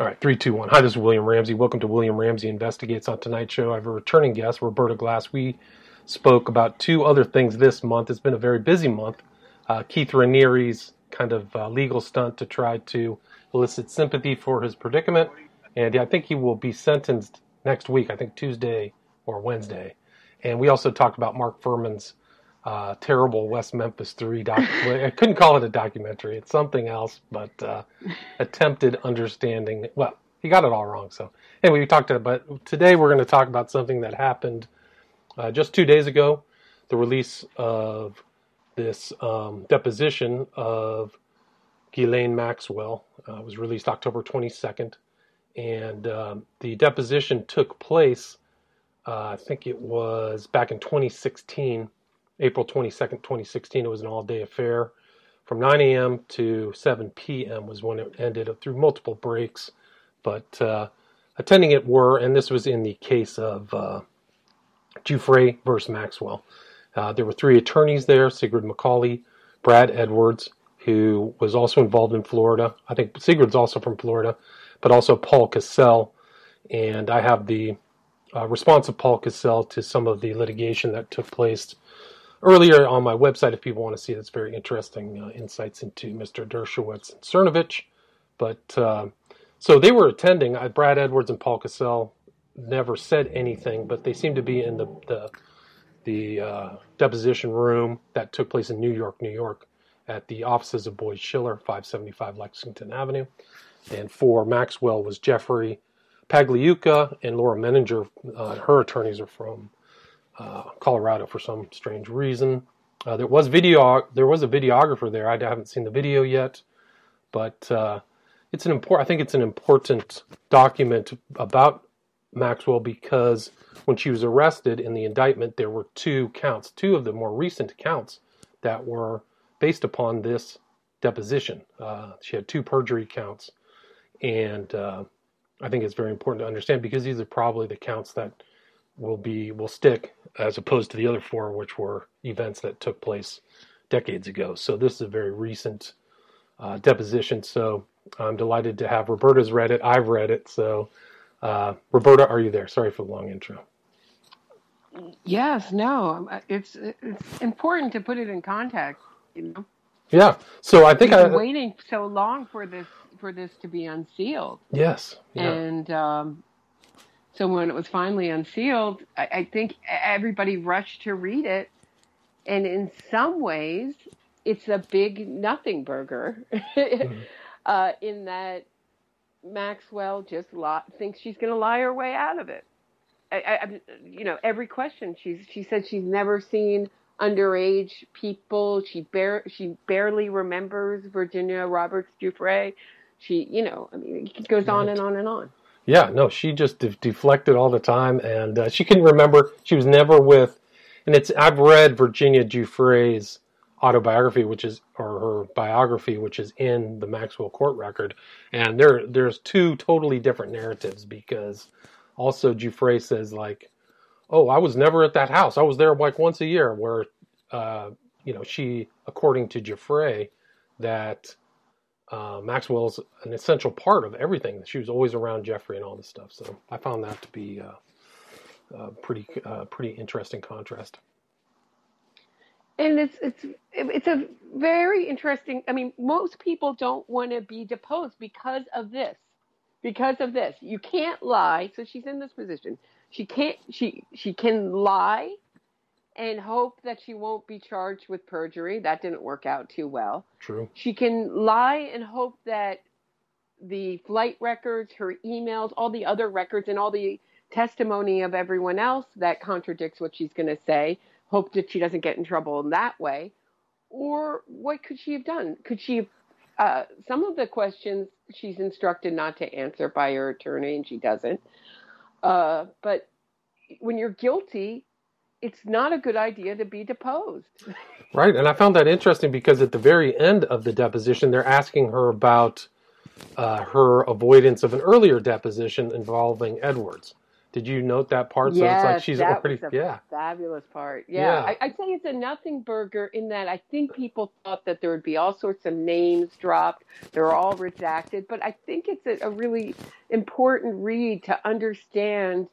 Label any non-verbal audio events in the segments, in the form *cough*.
All right, three, two, one. Hi, this is William Ramsey. Welcome to William Ramsey Investigates. On tonight's show, I have a returning guest, Roberta Glass. We spoke about two other things this month. It's been a very busy month. Uh, Keith Raniere's kind of uh, legal stunt to try to elicit sympathy for his predicament, and I think he will be sentenced next week. I think Tuesday or Wednesday. And we also talked about Mark Fuhrman's uh, terrible West Memphis Three doc. *laughs* I couldn't call it a documentary; it's something else. But uh, attempted understanding. Well, he got it all wrong. So anyway, we talked about. But today we're going to talk about something that happened uh, just two days ago. The release of this um, deposition of Ghislaine Maxwell uh, was released October 22nd, and um, the deposition took place. Uh, I think it was back in 2016 April 22nd, 2016. It was an all day affair. From 9 a.m. to 7 p.m. was when it ended through multiple breaks. But uh, attending it were, and this was in the case of uh, Giuffre versus Maxwell. Uh, there were three attorneys there Sigrid McCawley, Brad Edwards, who was also involved in Florida. I think Sigrid's also from Florida, but also Paul Cassell. And I have the uh, response of Paul Cassell to some of the litigation that took place earlier on my website if people want to see that's very interesting uh, insights into Mr. Dershowitz and Cernovich. But uh, so they were attending. Uh, Brad Edwards and Paul Cassell never said anything, but they seemed to be in the the, the uh, deposition room that took place in New York, New York, at the offices of Boies Schiller, 575 Lexington Avenue. And for Maxwell was Jeffrey Pagliuca and Laura Menninger. Uh, her attorneys are from uh, Colorado for some strange reason. Uh, there was video. There was a videographer there. I haven't seen the video yet, but uh, it's an important. I think it's an important document about Maxwell because when she was arrested in the indictment, there were two counts, two of the more recent counts that were based upon this deposition. Uh, she had two perjury counts, and uh, I think it's very important to understand because these are probably the counts that will be will stick as opposed to the other four, which were events that took place decades ago. So this is a very recent uh, deposition. So I'm delighted to have Roberta's read it. I've read it. So uh, Roberta, are you there? Sorry for the long intro. Yes, no, it's it's important to put it in context. You know. Yeah. So I think We've I waiting so long for this for this to be unsealed. Yes. Yeah. And um, so when it was finally unsealed, I, I think everybody rushed to read it. And in some ways, it's a big nothing burger mm-hmm. *laughs* uh, in that Maxwell just li- thinks she's going to lie her way out of it. I, I, you know, every question she's she said she's never seen underage people. She bare she barely remembers Virginia Roberts Giuffre. She, you know, I mean, it goes on and on and on. Yeah, no, she just de- deflected all the time, and uh, she couldn't remember. She was never with, and it's. I've read Virginia Giuffre's autobiography, which is or her biography, which is in the Maxwell court record, and there there's two totally different narratives because also Giuffre says like, oh, I was never at that house. I was there like once a year, where, uh, you know, she according to Giuffre that uh, Maxwell's an essential part of everything. She was always around Jeffrey and all this stuff. So I found that to be uh, uh, pretty uh, pretty interesting contrast. And it's it's it's a very interesting. I mean, most people don't want to be deposed because of this. Because of this, you can't lie. So she's in this position. She can't. She she can lie and hope that she won't be charged with perjury. That didn't work out too well. True. She can lie and hope that the flight records, her emails, all the other records, and all the testimony of everyone else that contradicts what she's going to say, hope that she doesn't get in trouble in that way. Or what could she have done? Could she have, uh, some of the questions she's instructed not to answer by her attorney, and she doesn't. Uh, but when you're guilty, it's not a good idea to be deposed. *laughs* Right, and I found that interesting because at the very end of the deposition, they're asking her about uh, her avoidance of an earlier deposition involving Edwards, Did you note that part? Yes, so it's like she's already yeah. fabulous part. Yeah, Yeah. I, I'd say it's a nothing burger in that I think people thought that there would be all sorts of names dropped. They're all redacted, but I think it's a, a really important read to understand.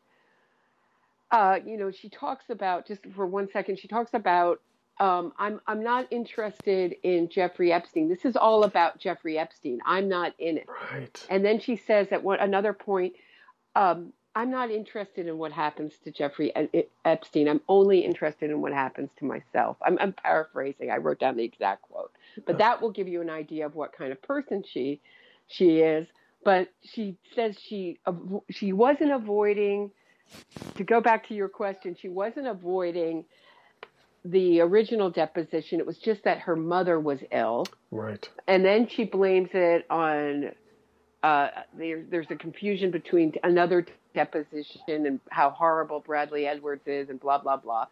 Uh, you know, she talks about just for one second. She talks about um, I'm I'm not interested in Jeffrey Epstein. This is all about Jeffrey Epstein. I'm not in it. Right. And then she says at one another point, um, I'm not interested in what happens to Jeffrey Epstein. I'm only interested in what happens to myself. I'm, I'm paraphrasing. I wrote down the exact quote, but that will give you an idea of what kind of person she she is. But she says she she wasn't avoiding. To go back to your question, she wasn't avoiding the original deposition. It was just that her mother was ill Right. and then she blames it on uh, there, there's a confusion between another deposition and how horrible Bradley Edwards is and blah blah blah.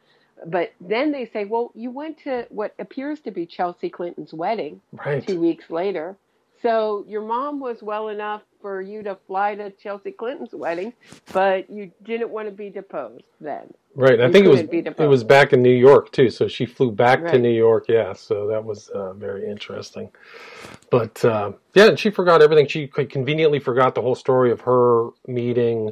But then they say, well, you went to what appears to be Chelsea Clinton's wedding Right. two weeks later. So your mom was well enough for you to fly to Chelsea Clinton's wedding, but you didn't want to be deposed then. Right. I You think it was it was back in New York too. So she flew back to New York. Yeah. So that was uh, very interesting. But uh, yeah, and she forgot everything. She conveniently forgot the whole story of her meeting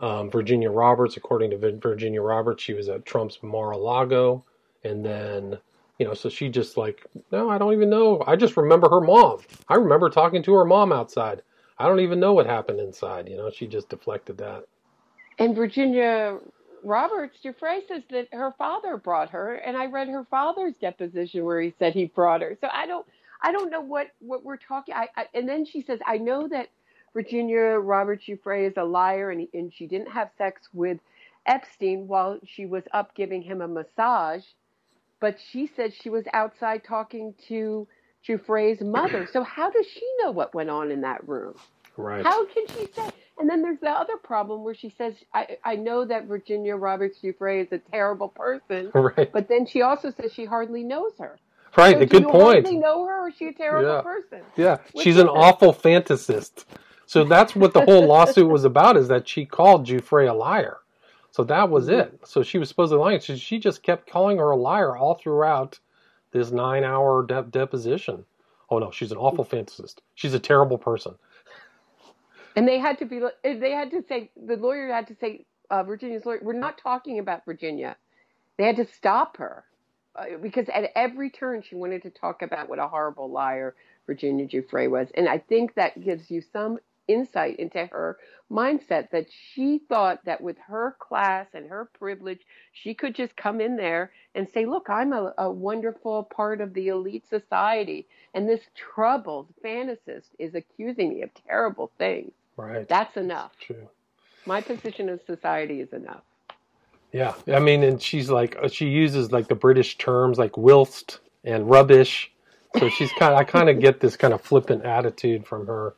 um, Virginia Roberts. According to Virginia Roberts, she was at Trump's Mar-a-Lago, and then you know, so she just like, no, I don't even know. I just remember her mom. I remember talking to her mom outside. I don't even know what happened inside. You know, she just deflected that. And Virginia Roberts, Dufresne says that her father brought her, and I read her father's deposition where he said he brought her. So I don't, I don't know what what we're talking. I, I and then she says, I know that Virginia Roberts Dufresne is a liar, and and she didn't have sex with Epstein while she was up giving him a massage, but she said she was outside talking to Dufresne's mother. So how does she know what went on in that room? Right. How can she say? And then there's the other problem where she says, I, I know that Virginia Roberts Dufresne is a terrible person, *laughs* right. but then she also says she hardly knows her. Right. So a do good you point. hardly know her or is she a terrible Yeah. person? Yeah, Which she's an it? awful fantasist. So that's what the whole lawsuit was about: is that she called Giuffre a liar. So that was Mhm. it. So she was supposedly lying. So she just kept calling her a liar all throughout this nine-hour de- deposition. Oh no, she's an awful fantasist. She's a terrible person. And they had to be, they had to say, the lawyer had to say, uh, Virginia's lawyer, we're not talking about Virginia. They had to stop her uh, because at every turn she wanted to talk about what a horrible liar Virginia Giuffre was. And I think that gives you some insight into her mindset that she thought that with her class and her privilege, she could just come in there and say, Look, I'm a, a wonderful part of the elite society. And this troubled fantasist is accusing me of terrible things. Right. That's enough. True. My position in society is enough. Yeah, I mean, and she's like, uh, she uses like the British terms like whilst and rubbish. So she's kind of, I kind of get this kind of flippant attitude from her.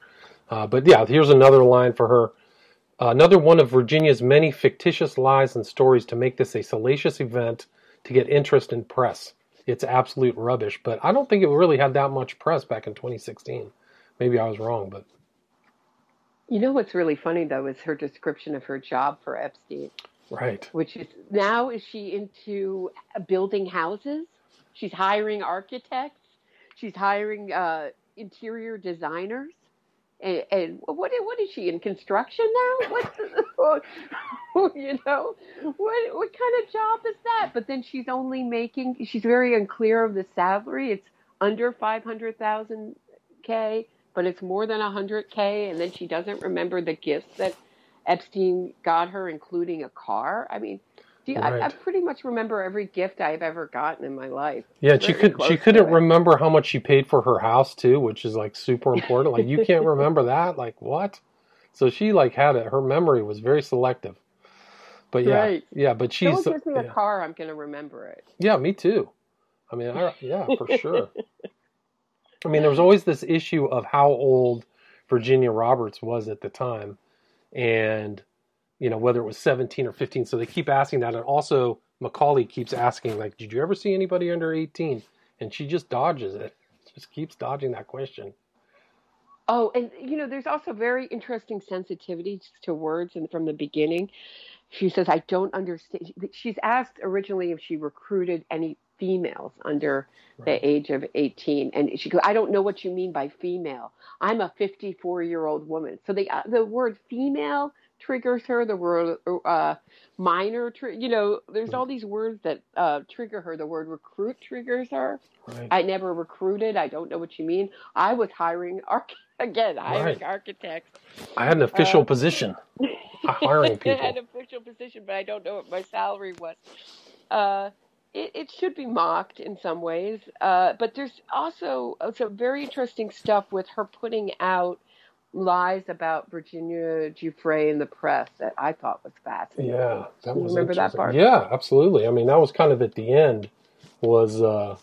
Uh, but yeah, here's another line for her. Uh, another one of Virginia's many fictitious lies and stories to make this a salacious event to get interest in press. It's absolute rubbish, but I don't think it really had that much press back in 2016. Maybe I was wrong, but You know what's really funny though is her description of her job for Epstein, right. which is now is she into building houses? She's hiring architects. She's hiring uh, interior designers. And, and what what is she in construction now? What *laughs* you know? What what kind of job is that? But then she's only making. She's very unclear of the salary. It's under five hundred thousand k, but it's more than hundred k. And then she doesn't remember the gifts that Epstein got her, including a car. I mean, do you, I, I pretty much remember every gift I've ever gotten in my life. Yeah, she could she couldn't remember how much she paid for her house too, which is like super important. Like you can't remember *laughs* that? Like what? So she like had it. Her memory was very selective. But yeah, Right. yeah. But she's Someone gives me a car, I'm going to remember it. Yeah, me too. I mean, I, yeah, for *laughs* sure. I mean, there was always this issue of how old Virginia Roberts was at the time, and you know whether it was 17 or 15. So they keep asking that, and also McCawley keeps asking, like, "Did you ever see anybody under 18?" And she just dodges it. Just keeps dodging that question. Oh, and you know, there's also very interesting sensitivities to words, and from the beginning, she says, "I don't understand." She's asked originally if she recruited any females under Right. the age of 18, and she goes, "I don't know what you mean by female. I'm a 54 year old woman." So the uh, the word female triggers her. The word uh, minor, tri- you know, there's all these words that uh, trigger her. The word recruit triggers her. Right. I never recruited. I don't know what you mean. I was hiring arch- *laughs* again, hiring Right. architects. I had an official Uh, position, *laughs* hiring people. I had an official position, but I don't know what my salary was. Uh, it, it should be mocked in some ways, uh, but there's also uh, some very interesting stuff with her putting out lies about Virginia Giuffre in the press that I thought was fascinating. Yeah, that was remember that part? Yeah, absolutely. I mean, that was kind of at the end. Was uh,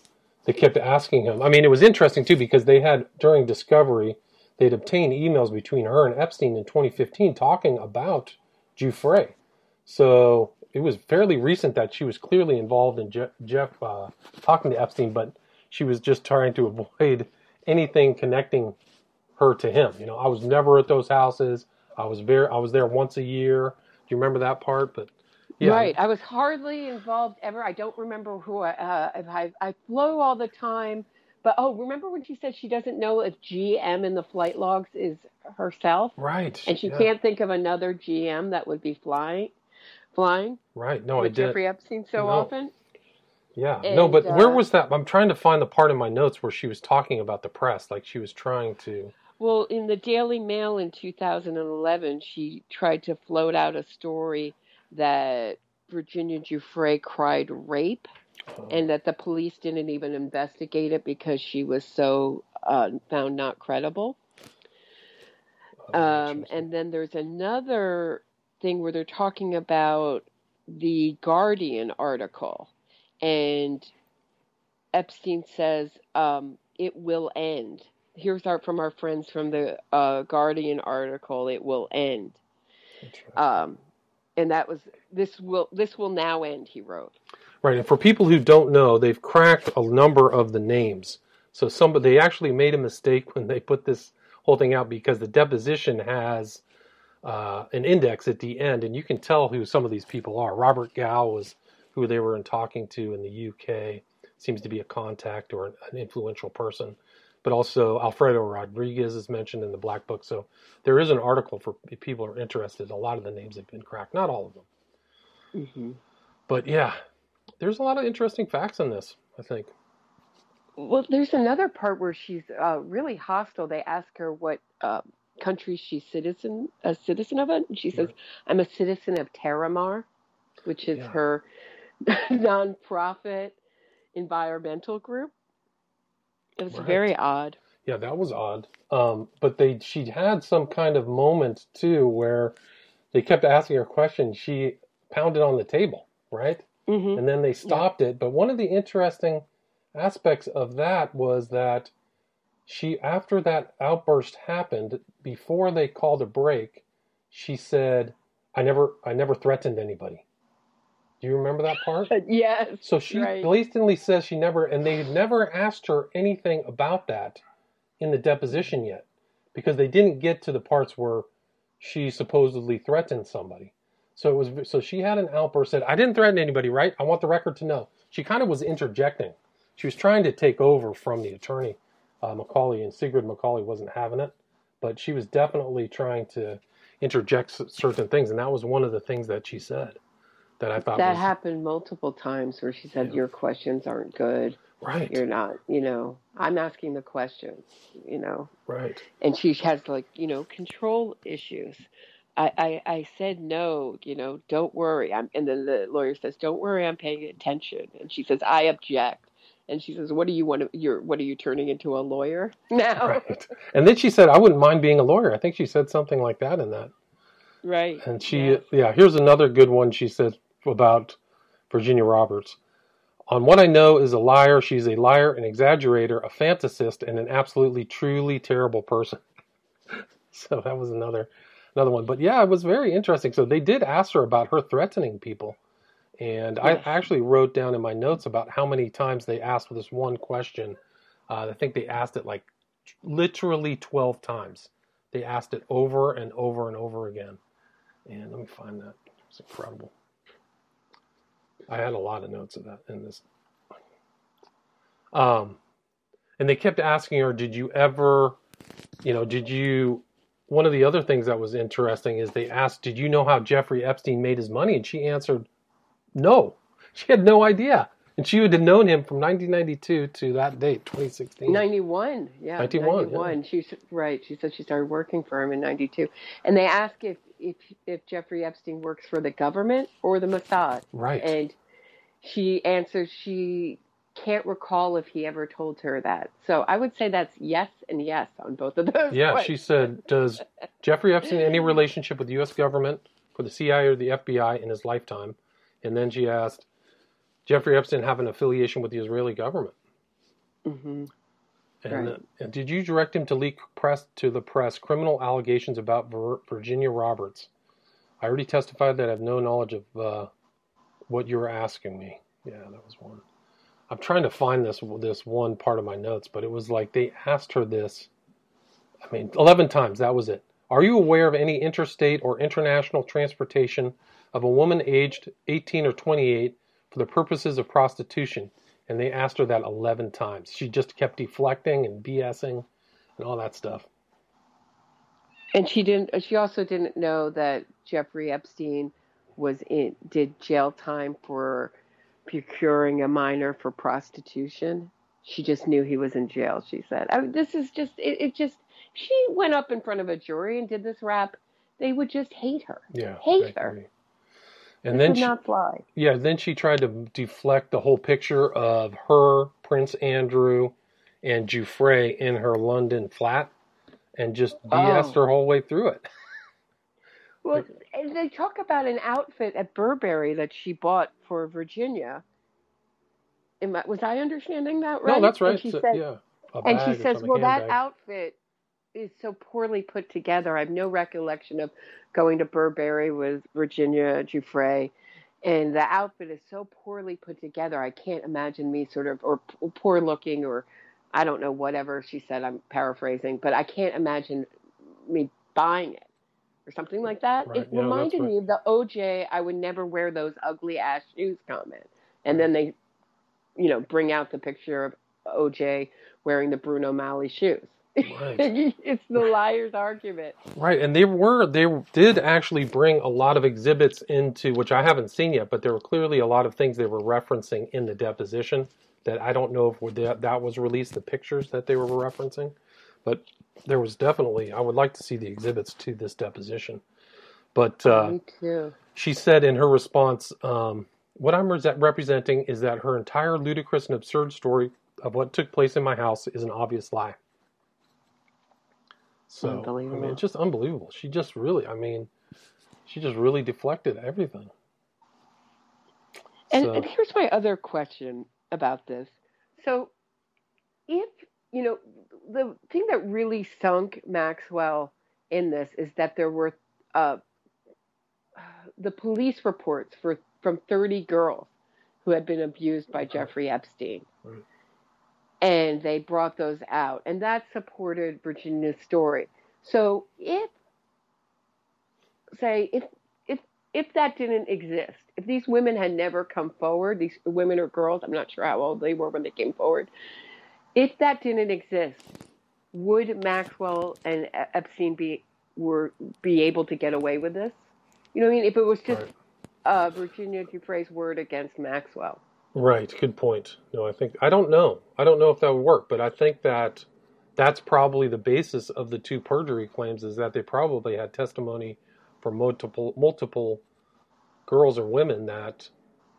they kept asking him? I mean, it was interesting too because they had during discovery they'd obtained emails between her and Epstein in 2015 talking about Giuffre. So it was fairly recent that she was clearly involved in Je- Jeff uh, talking to Epstein, but she was just trying to *laughs* avoid anything connecting her to him. You know, I was never at those houses. I was very, I was there once a year. Do you remember that part? But yeah, Right. I was hardly involved ever. I don't remember who I, uh, I, I flow all the time. But oh, remember when she said she doesn't know if GM in the flight logs is herself? right. And she yeah, can't think of another GM that would be flying, flying Right. No, I with did. Jeffrey Epstein so No. often. Yeah. No, And but where uh, was that? I'm trying to find the part in my notes where she was talking about the press, like she was trying to. Well, in the Daily Mail in 2011, she tried to float out a story that Virginia Giuffre cried rape. uh, and that the police didn't even investigate it because she was so uh, found not credible. uh, Um, and then there's another thing where they're talking about the Guardian article, and Epstein says um, it will end. Here's our from our friends from the uh, Guardian article. It will end, um, and that was this will this will now end. He wrote. Right, and for people who don't know, they've cracked a number of the names. So some, they actually made a mistake when they put this whole thing out because the deposition has uh, an index at the end, and you can tell who some of these people are. Robert Gow was who they were in talking to in the UK. Seems to be a contact or an, an influential person, but also Alfredo Rodriguez is mentioned in the Black Book. So there is an article for if people are interested. A lot of the names have been cracked, not all of them. hmm But yeah, there's a lot of interesting facts in this. I think. Well, there's another part where she's uh, really hostile. They ask her what uh, country she's citizen a citizen of, it, and she says, Right. "I'm a citizen of Terramar," which is Yeah. her *laughs* nonprofit environmental group. It was Right. very odd. Yeah, that was odd. Um, but they she had some kind of moment too where they kept asking her questions. She pounded on the table, right? hmm And then they stopped it. But one of the interesting aspects of that was that she, after that outburst happened, before they called a break, she said, "I never, I never threatened anybody." Do you remember that part? *laughs* Yes. So she Right. blatantly says she never, and they had never asked her anything about that in the deposition yet, because they didn't get to the parts where she supposedly threatened somebody. So it was, so she had an outburst, said, "I didn't threaten anybody, right? I want the record to know." She kind of was interjecting. She was trying to take over from the attorney, uh, McCawley, and Sigrid McCawley wasn't having it, but she was definitely trying to interject certain things, and that was one of the things that she said that I thought That was happened multiple times where she said, Yeah. "Your questions aren't good. right. You're not. You know, I'm asking the questions. You know." Right. and she has like you know control issues I, I i said no you know don't worry i'm and then the lawyer says don't worry i'm paying attention and she says i object and she says what do you want to you're what are you turning into a lawyer *laughs* now Right. And then she said, I wouldn't mind being a lawyer. I think she said something like that in that. right And she, yes. yeah, here's another good one she said about Virginia Roberts. On what I know is a liar, she's a liar, an exaggerator, a fantasist, and an absolutely, truly terrible person. *laughs* so that was another another one. But yeah, it was very interesting. So they did ask her about her threatening people. And I actually wrote down in my notes about how many times they asked this one question. Uh, I think they asked it like literally 12 times. They asked it over and over and over again. And let me find that. It's incredible. I had a lot of notes of that in this. Um, and they kept asking her, "Did you ever, you know, did you?" One of the other things that was interesting is they asked, "Did you know how Jeffrey Epstein made his money?" And she answered, "No, she had no idea." And she would have known him from 1992 to that date, 2016. 91, yeah. 91, 91. She's right. She said she started working for him in 92. And they ask if, if, if Jeffrey Epstein works for the government or the Mossad. Right. And she answers she can't recall if he ever told her that. So I would say that's yes and yes on both of those. Yeah, points. she said, "Does *laughs* Jeffrey Epstein any relationship with the U.S. government, for the CIA or the FBI in his lifetime?" And then she asked, "Jeffrey Epstein have an affiliation with the Israeli government?" hmm And, Right. uh, and did you direct him to leak press to the press criminal allegations about Vir- Virginia Roberts? I already testified that I have no knowledge of uh, what you were asking me. Yeah, that was one. I'm trying to find this this one part of my notes, but it was like they asked her this. I mean, 11 times. That was it. Are you aware of any interstate or international transportation of a woman aged 18 or 28 for the purposes of prostitution? And they asked her that 11 times. She just kept deflecting and BSing and all that stuff. And she didn't. Uh, she also didn't know that Jeffrey Epstein was in did jail time for procuring a minor for prostitution. She just knew he was in jail. She said, I, "This is just it, it. Just she went up in front of a jury and did this rap. They would just hate her. Yeah. Hate her. And This then she, not fly. yeah, then she tried to deflect the whole picture of her, Prince Andrew, and Giuffre in her London flat, and just BS'd Oh. her whole way through it. *laughs* Well, they talk about an outfit at Burberry that she bought for Virginia. Am I, was I understanding that right? No, that's right. And she So- said, yeah. And she says, "Well, that outfit is so poorly put together. I have no recollection of going to Burberry with Virginia Giuffre, and the outfit is so poorly put together. I can't imagine me sort of or poor looking or I don't know whatever she said. I'm paraphrasing, but I can't imagine me buying it." Or something like that. Right, It yeah, reminded me of the OJ. I would never wear those ugly ass shoes comment. And then they, you know, bring out the picture of OJ wearing the Bruno Magli shoes. Right. *laughs* it's the liar's argument. Right, and they were they did actually bring a lot of exhibits into which I haven't seen yet, but there were clearly a lot of things they were referencing in the deposition that I don't know if that that was released the pictures that they were referencing, but there was definitely I would like to see the exhibits to this deposition. But uh, she said in her response, um, "What I'm res- representing is that her entire ludicrous and absurd story of what took place in my house is an obvious lie." So I mean, it's just unbelievable. She just really, I mean, she just really deflected everything. And, So- and here's my other question about this. So, if, you know, the thing that really sunk Maxwell in this is that there were uh, the police reports for from 30 girls who had been abused by Jeffrey Epstein. Right. And they brought those out, and that supported Virginia's story. So, if, say, if if if that didn't exist, if these women had never come forward, these women or girls, I'm not sure how old they were when they came forward. If that didn't exist, would Maxwell and Epstein be were be able to get away with this? You know what I mean? If it was just Right. uh, Virginia Dupre's word against Maxwell. Right, good point. No, I think I don't know. I don't know if that would work, but I think that that's probably the basis of the two perjury claims is that they probably had testimony from multiple multiple girls or women that,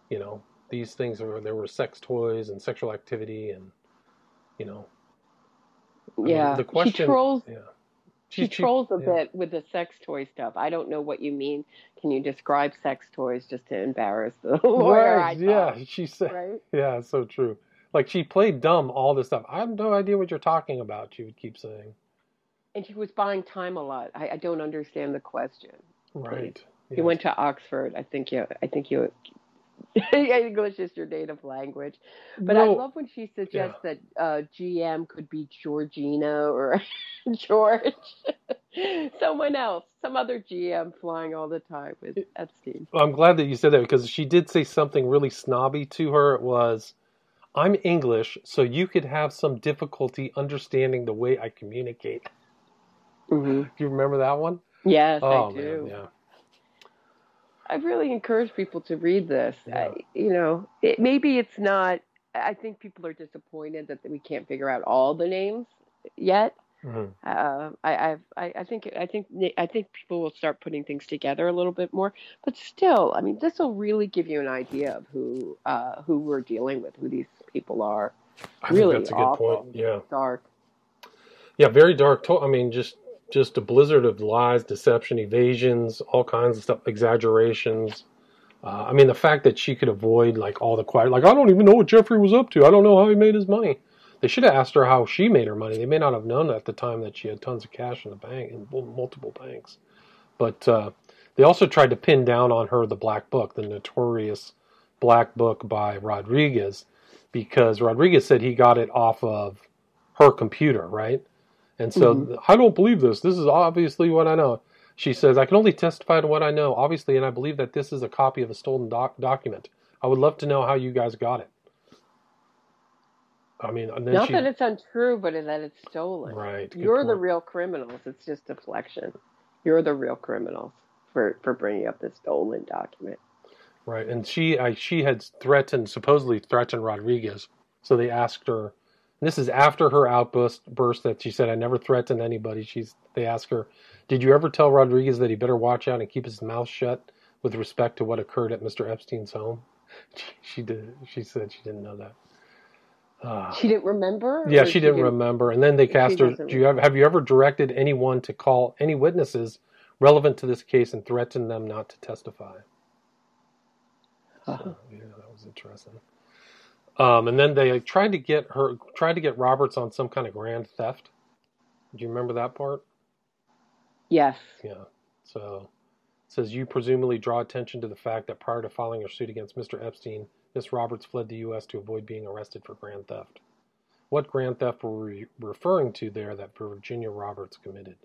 you know, these things were there were sex toys and sexual activity and you know I mean, Yeah, the question she trolls. yeah. She, trolls a yeah. bit with the sex toy stuff. I don't know what you mean. Can you describe sex toys just to embarrass the *laughs* lawyer? Right, yeah, she said right. *laughs* Yeah, so true. Like she played dumb all this stuff. I have no idea what you're talking about, she would keep saying. And she was buying time a lot. I, I don't understand the question. Right. You yeah. went to Oxford. I think you. I think you *laughs* English is your native language. But I love when she suggests that uh, GM could be Georgina or *laughs* George, *laughs* someone else, some other GM flying all the time with Epstein. I'm glad that you said that because she did say something really snobby to her. It was, I'm English, so you could have some difficulty understanding the way I communicate. hmm Do you remember that one? Yes, Oh I do. man, yeah. I really encourage people to read this. Yeah. I, you know, it, maybe it's not. I think people are disappointed that we can't figure out all the names yet. Mhm. Uh, I, I've, I, I think, I think, I think people will start putting things together a little bit more. But still, I mean, this will really give you an idea of who, uh, who we're dealing with, who these people are. I Really think that's a good awful. point. Yeah. Dark. Yeah, very dark. To- I mean, just just a blizzard of lies, deception, evasions, all kinds of stuff, exaggerations. Uh, I mean, the fact that she could avoid like all the quiet, like I don't even know what Jeffrey was up to. I don't know how he made his money. They should have asked her how she made her money. They may not have known at the time that she had tons of cash in the bank in multiple banks. But uh, they also tried to pin down on her the black book, the notorious black book by Rodriguez, because Rodriguez said he got it off of her computer, right? And so mm-hmm. I don't believe this. This is obviously what I know. She says, I can only testify to what I know, obviously, and I believe that this is a copy of a stolen doc- document. I would love to know how you guys got it. I mean, and then Not she, that it's untrue, but that it's stolen. right. You're the real criminals. It's just deflection. You're the real criminals for for bringing up this stolen document. Right, and she I, she had threatened, supposedly threatened Rodriguez. So they asked her. This is after her outburst burst that she said, "I never threatened anybody." She's. They asked her, "Did you ever tell Rodriguez that he better watch out and keep his mouth shut with respect to what occurred at Mr. Epstein's home?" *laughs* She, she did. She said she didn't know that. Ah. She didn't remember. Yeah, she didn't remember. And then they cast her, "Do you have, have you ever directed anyone to call any witnesses relevant to this case and threaten them not to testify?" Uh-huh. So, yeah, that was interesting. Um, and then they tried to get her, tried to get Roberts on some kind of grand theft. Do you remember that part? Yes. Yeah. So it says you presumably draw attention to the fact that prior to filing your suit against Mr. Epstein, Miss Roberts fled the U.S. to avoid being arrested for grand theft. What grand theft were we referring to there that Virginia Roberts committed?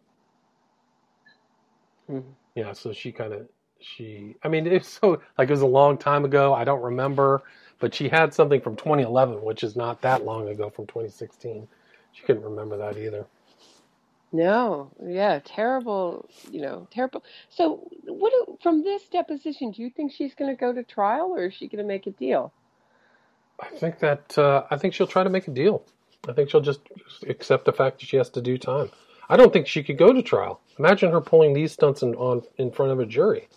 Mhm. Yeah, so she kind of she. I mean, it's so like it was a long time ago. I don't remember, but she had something from 2011, which is not that long ago from 2016. She couldn't remember that either. No. Yeah. Terrible. You know. Terrible. So, what do, from this deposition, do you think she's going to go to trial, or is she going to make a deal? I think that uh, I think she'll try to make a deal. I think she'll just accept the fact that she has to do time. I don't think she could go to trial. Imagine her pulling these stunts in, on in front of a jury.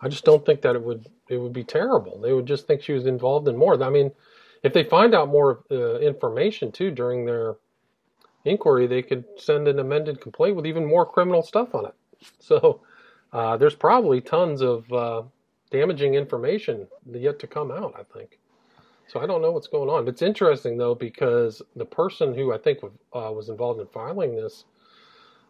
I just don't think that it would it would be terrible. They would just think she was involved in more. I mean, if they find out more uh, information too during their inquiry, they could send an amended complaint with even more criminal stuff on it. So uh, there's probably tons of uh, damaging information yet to come out. I think. So I don't know what's going on. It's interesting though because the person who I think uh, was involved in filing this,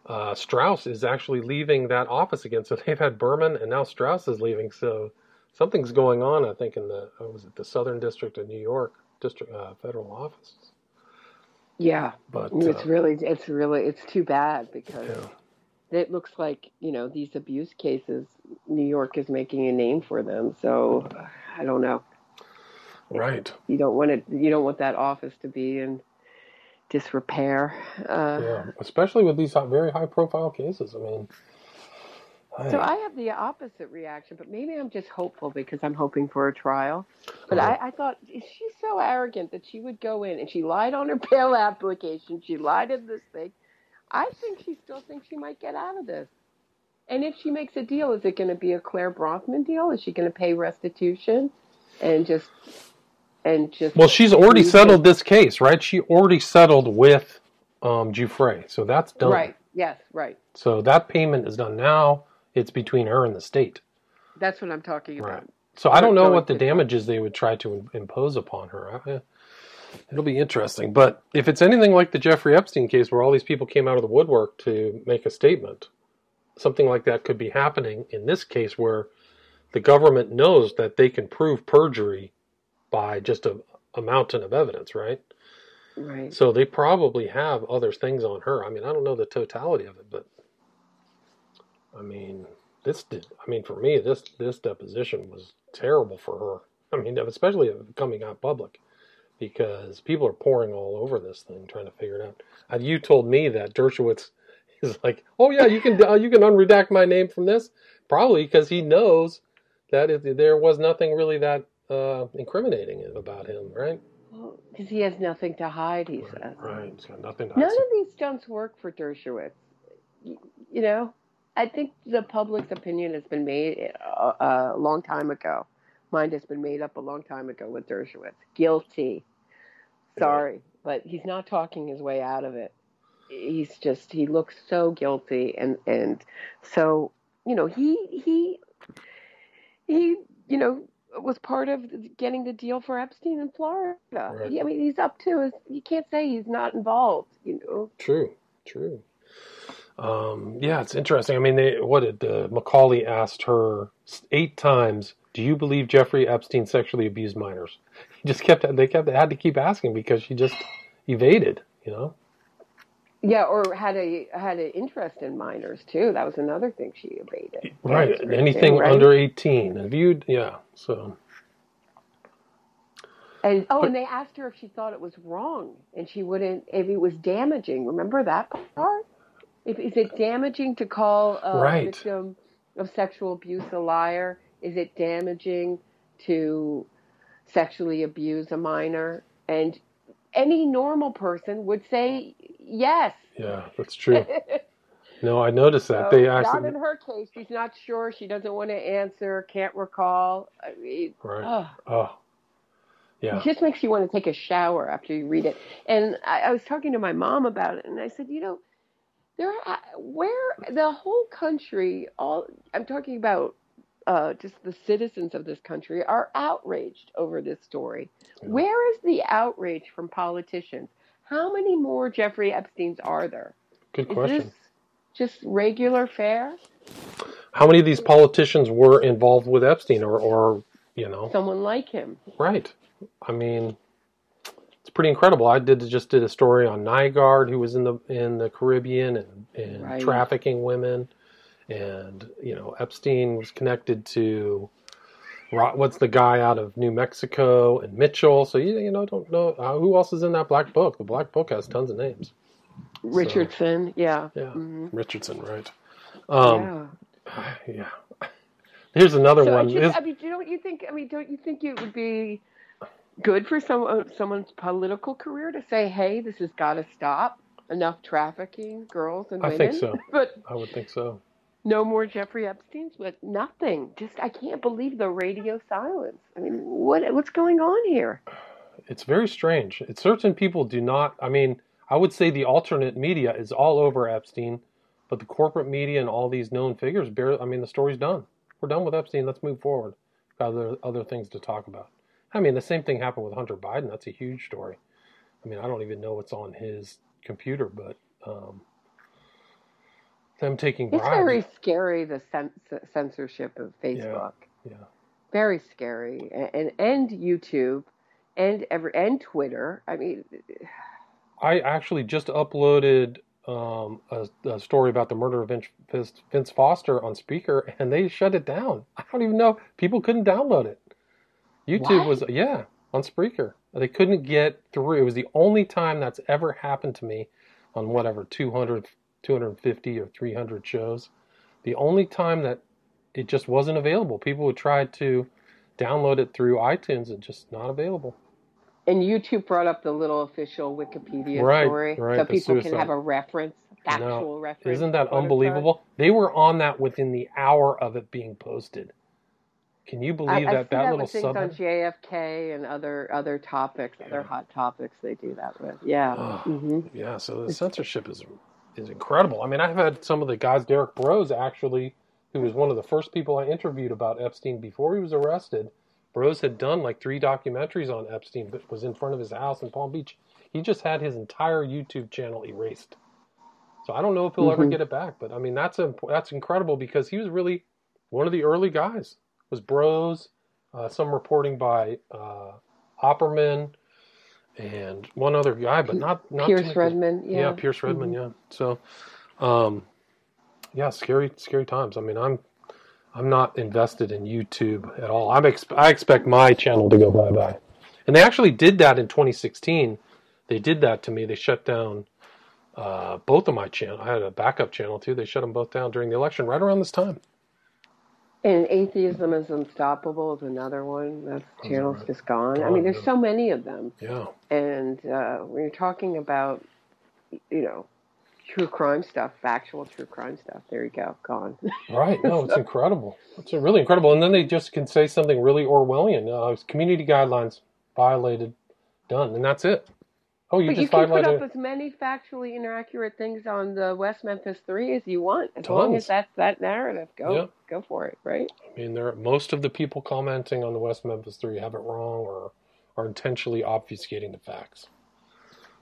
uh, Strauss, is actually leaving that office again. So *laughs* they've had Berman and now Strauss is leaving. So something's going on. I think in the uh, was it the Southern District of New York District uh, Federal Office. Yeah. But It's uh, really. It's really. It's too bad because. yeah, it looks like you know these abuse cases new york is making a name for them so i don't know right. you don't want it you don't want that office to be in disrepair uh, Yeah, especially with these very high profile cases. I mean, so i have the opposite reaction but maybe i'm just hopeful because i'm hoping for a trial but Uh-huh. I, I thought she's so arrogant that she would go in and she lied on her *laughs* bail application she lied in this thing i think she still thinks she might get out of this And if she makes a deal, is it going to be a Clare Bronfman deal? Is she going to pay restitution and just and just? Well, she's already settled this case, right? She already settled with um, Giuffre, so that's done. Right. Yes. Right. So that payment is done now. It's between her and the state. That's what I'm talking about. Right. So I don't know what the damages they would try to impose upon her. It'll be interesting. But if it's anything like the Jeffrey Epstein case, where all these people came out of the woodwork to make a statement, something like that could be happening in this case, where the government knows that they can prove perjury by just a, a mountain of evidence, right? Right. So they probably have other things on her. I mean, I don't know the totality of it, but I mean, this did. I mean, for me, this this deposition was terrible for her. I mean, especially coming out public, because people are pouring all over this thing trying to figure it out. You told me that Dershowitz *laughs* is like, oh yeah, you can uh, you can unredact my name from this, probably because he knows that it, there was nothing really that uh, incriminating him about him, right? Because he has nothing to hide, he Right, says. right. He's got nothing to None hide. of these stunts work for Dershowitz. Y- You know, I think the public's opinion has been made a, a long time ago. Mind has been made up a long time ago with Dershowitz. Guilty. Sorry, but he's not talking his way out of it. He's just he looks so guilty and and so you know he he he you know was part of getting the deal for Epstein in Florida. Right. I mean, he's up to his. You can't say he's not involved. You know. True, true. Um, yeah, it's interesting. I mean, they, what did uh, McCawley asked her eight times? Do you believe Jeffrey Epstein sexually abused minors? *laughs* He just kept. They kept. They had to keep asking because she just evaded. You know. Yeah, or had a had an interest in minors too. That was another thing she evaded. Right. Anything right? under eighteen. Have you? Yeah. So. And oh, But- and they asked her if she thought it was wrong, and she wouldn't. If it was damaging, remember that part? If is it damaging to call a Right. victim of sexual abuse a liar? Is it damaging to sexually abuse a minor? And any normal person would say yes. Yeah, that's true. *laughs* No, I noticed that So, they actually, not in her case. She's not sure. She doesn't want to answer. Can't recall. I mean, Right. ugh. Oh. Yeah. It just makes you want to take a shower after you read it. And I, I was talking to my mom about it, and I said, you know, there, are- where the whole country, all I'm talking about, uh, just the citizens of this country are outraged over this story. Yeah. Where is the outrage from politicians? How many more Jeffrey Epstein's are there? Good Is question. just regular fare? How many of these politicians were involved with Epstein, or, or you know, Someone like him? Right. I mean, it's pretty incredible. I did just did a story on Nygard, who was in the in the Caribbean and, and Right. trafficking women, and you know Epstein was connected to what's the guy out of New Mexico and Mitchell. So you you know don't know uh, who else is in that black book. The black book has tons of names. Richardson, yeah. Yeah, Mhm. Richardson, right? Um, yeah. *sighs* yeah. Here's another So one. just, Is- I mean, don't you think? I mean, don't you think it would be good for some someone's political career to say, "Hey, this has got to stop. Enough trafficking, girls and I women." I think so. *laughs* But I would think so. No more Jeffrey Epstein's. But nothing. Just I can't believe the radio silence. I mean, what what's going on here? It's very strange. It's certain people do not. I mean, I would say the alternate media is all over Epstein, but the corporate media and all these known figures, barely, I mean, the story's done. We're done with Epstein. Let's move forward. Got other other things to talk about. I mean, the same thing happened with Hunter Biden. That's a huge story. I mean, I don't even know what's on his computer, but um, them taking It's very scary the cens- censorship of Facebook. Yeah. Very scary, and and, and YouTube, and every and Twitter. I mean, *sighs* I actually just uploaded um, a, a story about the murder of Vince, Vince Foster on Spreaker, and they shut it down. I don't even know. People couldn't download it. YouTube What? was yeah on Spreaker. They couldn't get through. It was the only time that's ever happened to me on whatever 200, 250 or 300 shows. The only time that it just wasn't available. People would try to download it through iTunes and just not available. And YouTube brought up the little official Wikipedia Right, story, right, so people can have a reference, No, factual reference. Isn't that unbelievable? They were on that within the hour of it being posted. Can you I, believe I that see that that little things on? JFK and other other topics, other hot topics. They do that with. Yeah. Ugh. hmm Yeah, so the censorship is is incredible. I mean, I've had some of the guys, Derek Bros, actually, who was one of the first people I interviewed about Epstein before he was arrested. Bros had done like three documentaries on Epstein, but was in front of his house in Palm Beach. He just had his entire YouTube channel erased. So I don't know if he'll ever Mhm. get it back, but I mean that's a, that's incredible because he was really one of the early guys was Bros, uh, some reporting by uh, Opperman, and one other guy, but not not Pierce Redmond. Yeah. yeah, Pierce Redmond. Yeah. So, um, yeah, scary, scary times. I mean, I'm, I'm not invested in YouTube at all. I'm ex- I expect my channel to go bye bye, and they actually did that in 2016. They did that to me. They shut down uh, both of my channel. I had a backup channel too. They shut them both down during the election, right around this time. And Atheism is Unstoppable is another one. That channel's right? just gone. I mean, there's so many of them. Yeah, And uh, when you're talking about, you know, true crime stuff, factual true crime stuff, there you go, gone. *laughs* right. No, it's incredible. It's really incredible. And then they just can say something really Orwellian. Uh, community guidelines violated, done, and that's it. Oh, you but you can put up as many factually inaccurate things on the West Memphis Three as you want, as long as Tons. that's that narrative. Go, Yeah. go for it, right? I mean, there most of the people commenting on the West Memphis Three have it wrong or are intentionally obfuscating the facts.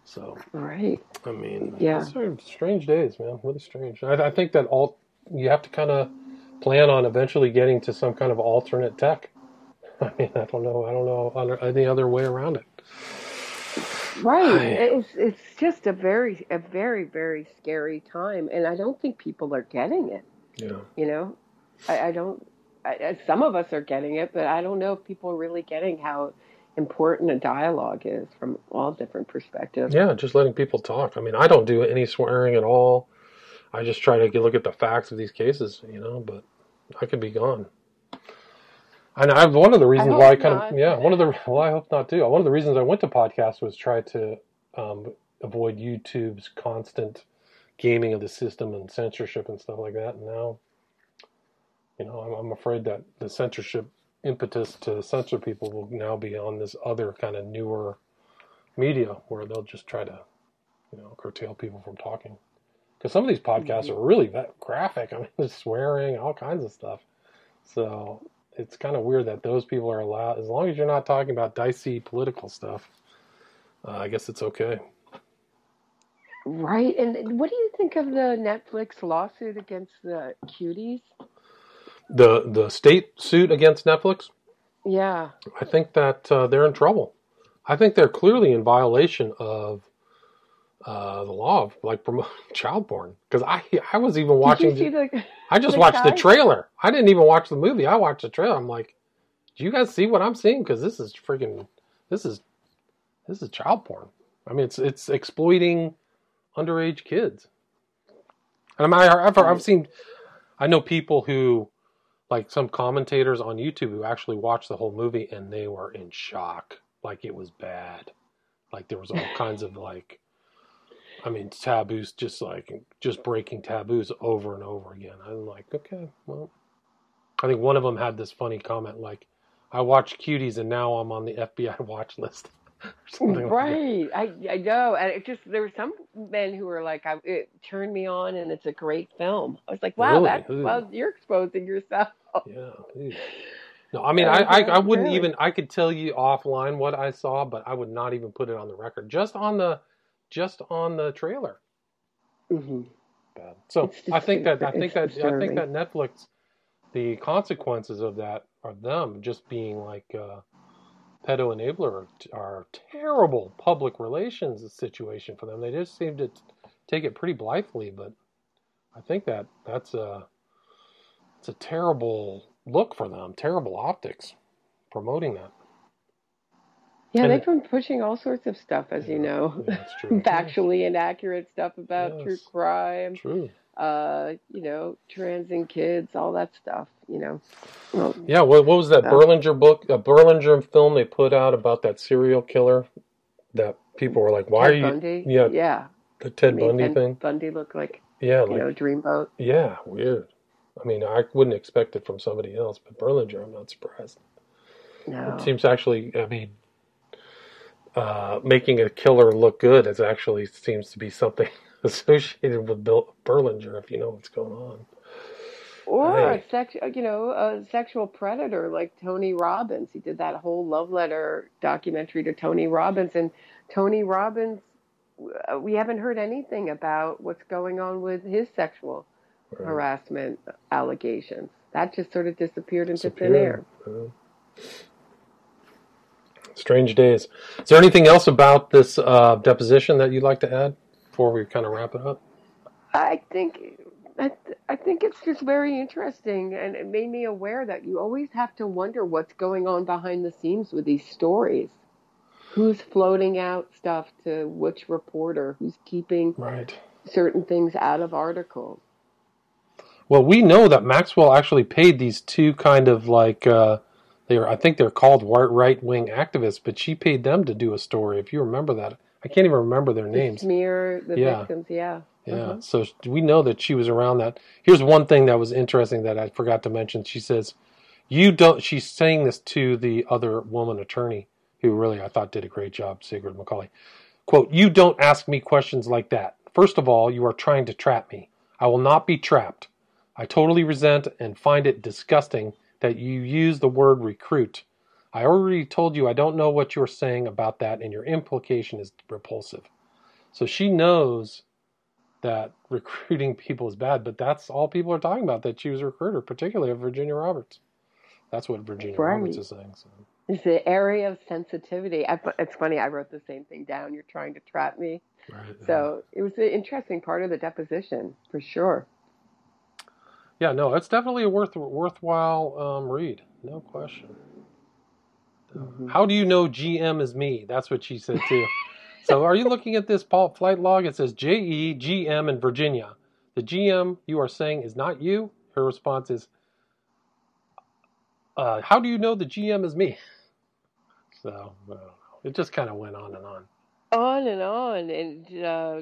So, Right. I mean, Yeah. these are strange days, man. Really strange. I, I think that all you have to kind of plan on eventually getting to some kind of alternate tech. *laughs* I mean, I don't know. I don't know any other way around it. Right. I- It's it's just a very a very very scary time, and I don't think people are getting it. Yeah. You know, I, I don't. I, some of us are getting it, but I don't know if people are really getting how important a dialogue is from all different perspectives. Yeah, just letting people talk. I mean, I don't do any swearing at all. I just try to get, look at the facts of these cases, you know, but I could be gone. And I have one of the reasons why I kind not. of yeah one of the well I hope not too one of the reasons I went to podcast was try to um, avoid YouTube's constant gaming of the system and censorship and stuff like that. And now, you know, I'm, I'm afraid that the censorship impetus to censor people will now be on this other kind of newer media where they'll just try to, you know, curtail people from talking. Because some of these podcasts are really that graphic. *laughs* I mean, there's swearing, all kinds of stuff. So it's kind of weird that those people are allowed, as long as you're not talking about dicey political stuff. Uh, I guess it's okay. Right. And what do you think of the Netflix lawsuit against the cuties? The the state suit against Netflix. Yeah. I think that uh, they're in trouble. I think they're clearly in violation of uh, the law of like promoting *laughs* child porn. Because I I was even watching. Did you see the? *laughs* I just the watched the trailer. I didn't even watch the movie. I watched the trailer. I'm like, do you guys see what I'm seeing? Because this is freaking. This is this is child porn. I mean, it's it's exploiting underage kids. And I mean, I- I've I've seen. I know people who, like some commentators on YouTube, who actually watched the whole movie and they were in shock, like it was bad, like there was all kinds of like. I mean, taboos, just like just breaking taboos over and over again. I'm like, okay, well, I think one of them had this funny comment like, "I watched Cuties and now I'm on the FBI *laughs* watch list." *laughs* something like that. Right, I I know, and it just there were some men who were like, "I it turned me on, and it's a great film." I was like, "Wow, Really? that's Ooh. well, you're exposing yourself." *laughs* Yeah. No, I mean, I, I, I wouldn't really. even. I could tell you offline what I saw, but I would not even put it on the record. Just on the, just on the trailer. hmm Bad. So I think that I think that I think that Netflix, the consequences of that are them just being like uh, pedo enabler are terrible public relations situation for them. They just seem to take it pretty blithely, but I think that that's a it's a terrible look for them, terrible optics, promoting that. Yeah, And they've been pushing all sorts of stuff, as you know, yeah, that's *laughs* true. factually inaccurate stuff about true crime, True. uh, you know, trans and kids, all that stuff. You know, well, Yeah, what, what was that Yeah. Berlinger book, a Berlinger film they put out about that serial killer? That people were like, "Why Ted are you?" Bundy. Yeah, yeah. the Ted I mean, Bundy thing. Bundy looked like Yeah, you like know, dreamboat. yeah, weird. I mean, I wouldn't expect it from somebody else, but Berlinger, I'm not surprised. No. It seems actually, I mean, uh, making a killer look good is actually seems to be something *laughs* associated with Bill Berlinger, if you know what's going on. Or Right. a sex, you know, a sexual predator like Tony Robbins. He did that whole love letter documentary to Tony Robbins, and Tony Robbins, uh, we haven't heard anything about what's going on with his sexual Right. harassment allegations. that just sort of disappeared into thin air. Uh, strange days. Is there anything else about this uh, deposition that you'd like to add before we kind of wrap it up? I think I, I think it's just very interesting, and it made me aware that you always have to wonder what's going on behind the scenes with these stories. Who's floating out stuff to which reporter? Who's keeping Right. certain things out of articles? Well, we know that Maxwell actually paid these two kind of like uh, they are. I think they're called right wing activists, but she paid them to do a story. If you remember that, I can't even remember their To names. smear the Yeah. victims, yeah. Yeah, Uh-huh. so we know that she was around that. Here's one thing that was interesting that I forgot to mention. She says, "You don't." She's saying this to the other woman attorney, who really I thought did a great job, Sigrid McCawley. "Quote: You don't ask me questions like that. First of all, you are trying to trap me. I will not be trapped. I totally resent and find it disgusting that you use the word recruit. I already told you I don't know what you're saying about that, and your implication is repulsive." So she knows that *laughs* recruiting people is bad, but that's all people are talking about that she was a recruiter, particularly of Virginia Roberts. That's what Virginia Right. Roberts is saying. So. It's the area of sensitivity. I, it's funny. I wrote the same thing down. You're trying to trap me. Right. So it was an interesting part of the deposition for sure. Yeah, no, it's definitely a worth worthwhile um, read, no question. Mhm. How do you know GM is me? That's what she said too. so, are you looking at this Paul flight log? It says J E G M in Virginia. The GM you are saying is not you. Her response is, uh, "How do you know the GM is me?" So, I it just kind of went on and on. On and on, and uh,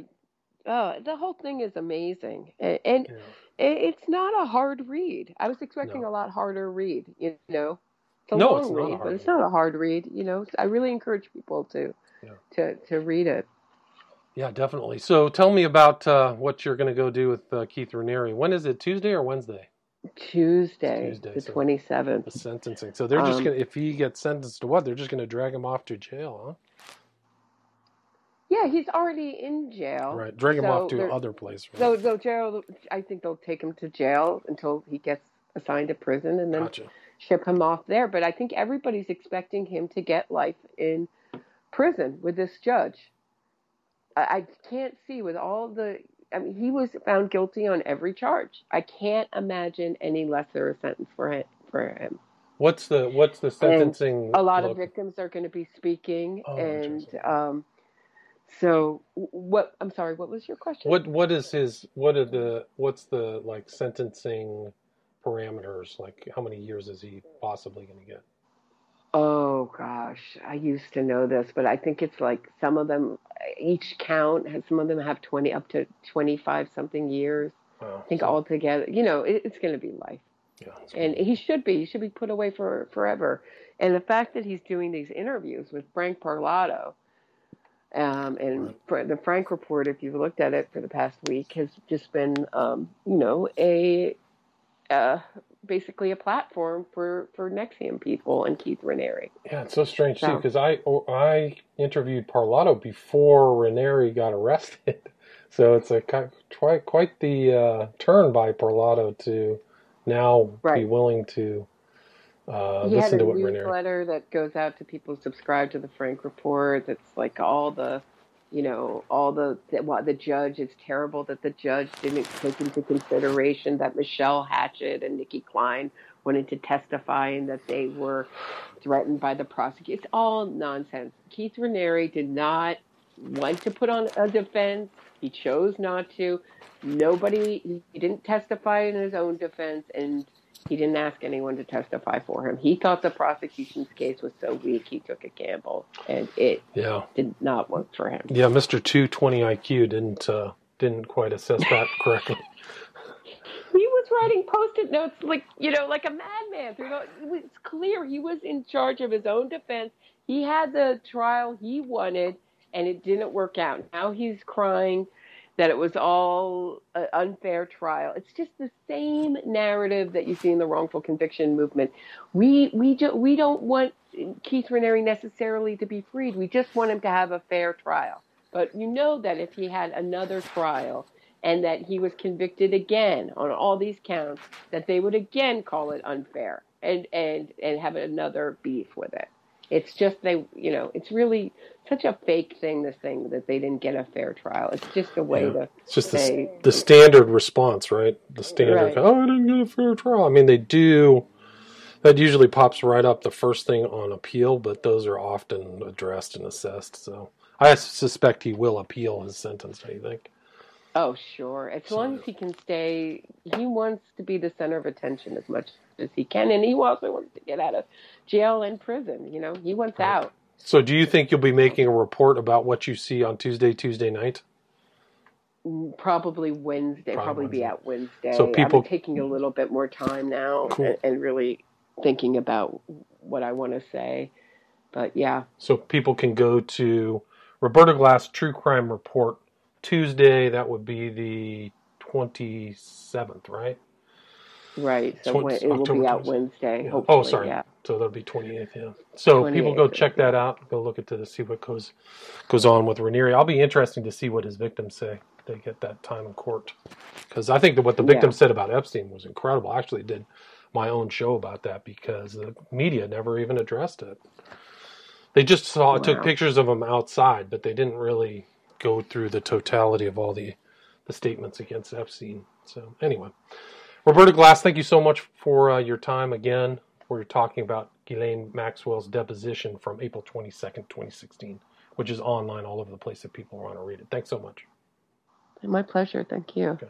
oh, the whole thing is amazing, and, and Yeah. It, it's not a hard read. I was expecting No. a lot harder read. You know, it's a No, long it's not a read, hard but it's not a hard read. You know, I really encourage people to Yeah. to to read it. Yeah, definitely. So, tell me about uh, what you're going to go do with uh, Keith Raniere. When is it? Tuesday or Wednesday? Tuesday, Tuesday, the so- twenty The sentencing. So they're just Um, going to, if he gets sentenced to what? They're just going to drag him off to jail, huh? Yeah, he's already in jail. Right. Drag him so off to there- other place. Right? So they'll jail. I think they'll take him to jail until he gets assigned to prison, and then Gotcha. ship him off there. But I think everybody's expecting him to get life in prison with this judge. I, I can't see with all the. I mean, he was found guilty on every charge. I can't imagine any lesser a sentence for him. For him, What's the what's the sentencing? a lot of victims are going to be speaking, Oh, and um, so what? I'm sorry. What was your question? What what is his? What are the? What's the like sentencing parameters? Like how many years is he possibly going to get? Oh gosh, I used to know this, but I think it's like some of them, each count has some of them have twenty up to twenty five something years. Wow. I think so- altogether, you know, it, it's going to be life, Yeah. and he should be. He should be put away for forever. And the fact that he's doing these interviews with Frank Parlato, um, and Right. for the Frank report, if you've looked at it for the past week, has just been, um, you know, a uh, basically a platform for for NXIVM people and Keith Raniere. Yeah, it's so strange too because I I interviewed Parlato before Raniere got arrested, *laughs* so it's a quite quite the uh, turn by Parlato to now be willing to uh, he had a to what Raniere. newsletter that goes out to people who subscribe to the Frank Report. That's like all the, you know, all the what the judge. It's terrible that the judge didn't take into consideration that Michele Hatchette and Nicki Clyne wanted to testify and that they were threatened by the prosecutor. It's all nonsense. Keith Raniere did not want to put on a defense. He chose not to. Nobody. He didn't testify in his own defense, and he didn't ask anyone to testify for him. He thought the prosecution's case was so weak, he took a gamble, and it Yeah, did not work for him. yeah, Mister Two Twenty IQ didn't uh, didn't quite assess that *laughs* correctly. He was writing post-it notes like you know, like a madman. Through it was clear he was in charge of his own defense. He had the trial he wanted, and it didn't work out. Now he's crying that it was all an unfair trial. It's just the same narrative that you see in the wrongful conviction movement. We we ju- we don't want Keith Raniere necessarily to be freed. We just want him to have a fair trial. But you know that if he had another trial and that he was convicted again on all these counts, that they would again call it unfair and and and have another beef with it. It's just they, you know, it's really such a fake thing. This thing that they didn't get a fair trial. It's just a way yeah. to. It's just say, the, the standard response, right? The standard. Right. Oh, I didn't get a fair trial. I mean, they do. That usually pops right up the first thing on appeal, but those are often addressed and assessed. So I suspect he will appeal his sentence. Do you think? Oh, sure. As so, long as he can stay, he wants to be the center of attention as much as he can, and he also wants to get out of jail and prison. You know, he wants right. out. So, do you think you'll be making a report about what you see on Tuesday, Tuesday night? Probably Wednesday. Probably, probably Wednesday. be out Wednesday. So people I'm taking a little bit more time now cool. and, and really thinking about what I want to say. But yeah. So people can go to Roberta Glass True Crime Report Tuesday. That would be the twenty seventh, right? Right. So it will be out Wednesday. Yeah. Oh, sorry. Yeah. So that'll be 28th. Yeah. So people go check that out. Go look into to see what goes goes on with Raniere. I'll be interesting to see what his victims say. They get that time in court because I think that what the victims yeah. said about Epstein was incredible. I actually did my own show about that because the media never even addressed it. They just saw wow. took pictures of him outside, but they didn't really go through the totality of all the the statements against Epstein. So anyway, Roberta Glass, thank you so much for uh, your time again. We're talking about Ghislaine Maxwell's deposition from April 22nd, 2016, which is online all over the place if people want to read it. Thanks so much. My pleasure. Thank you. Okay.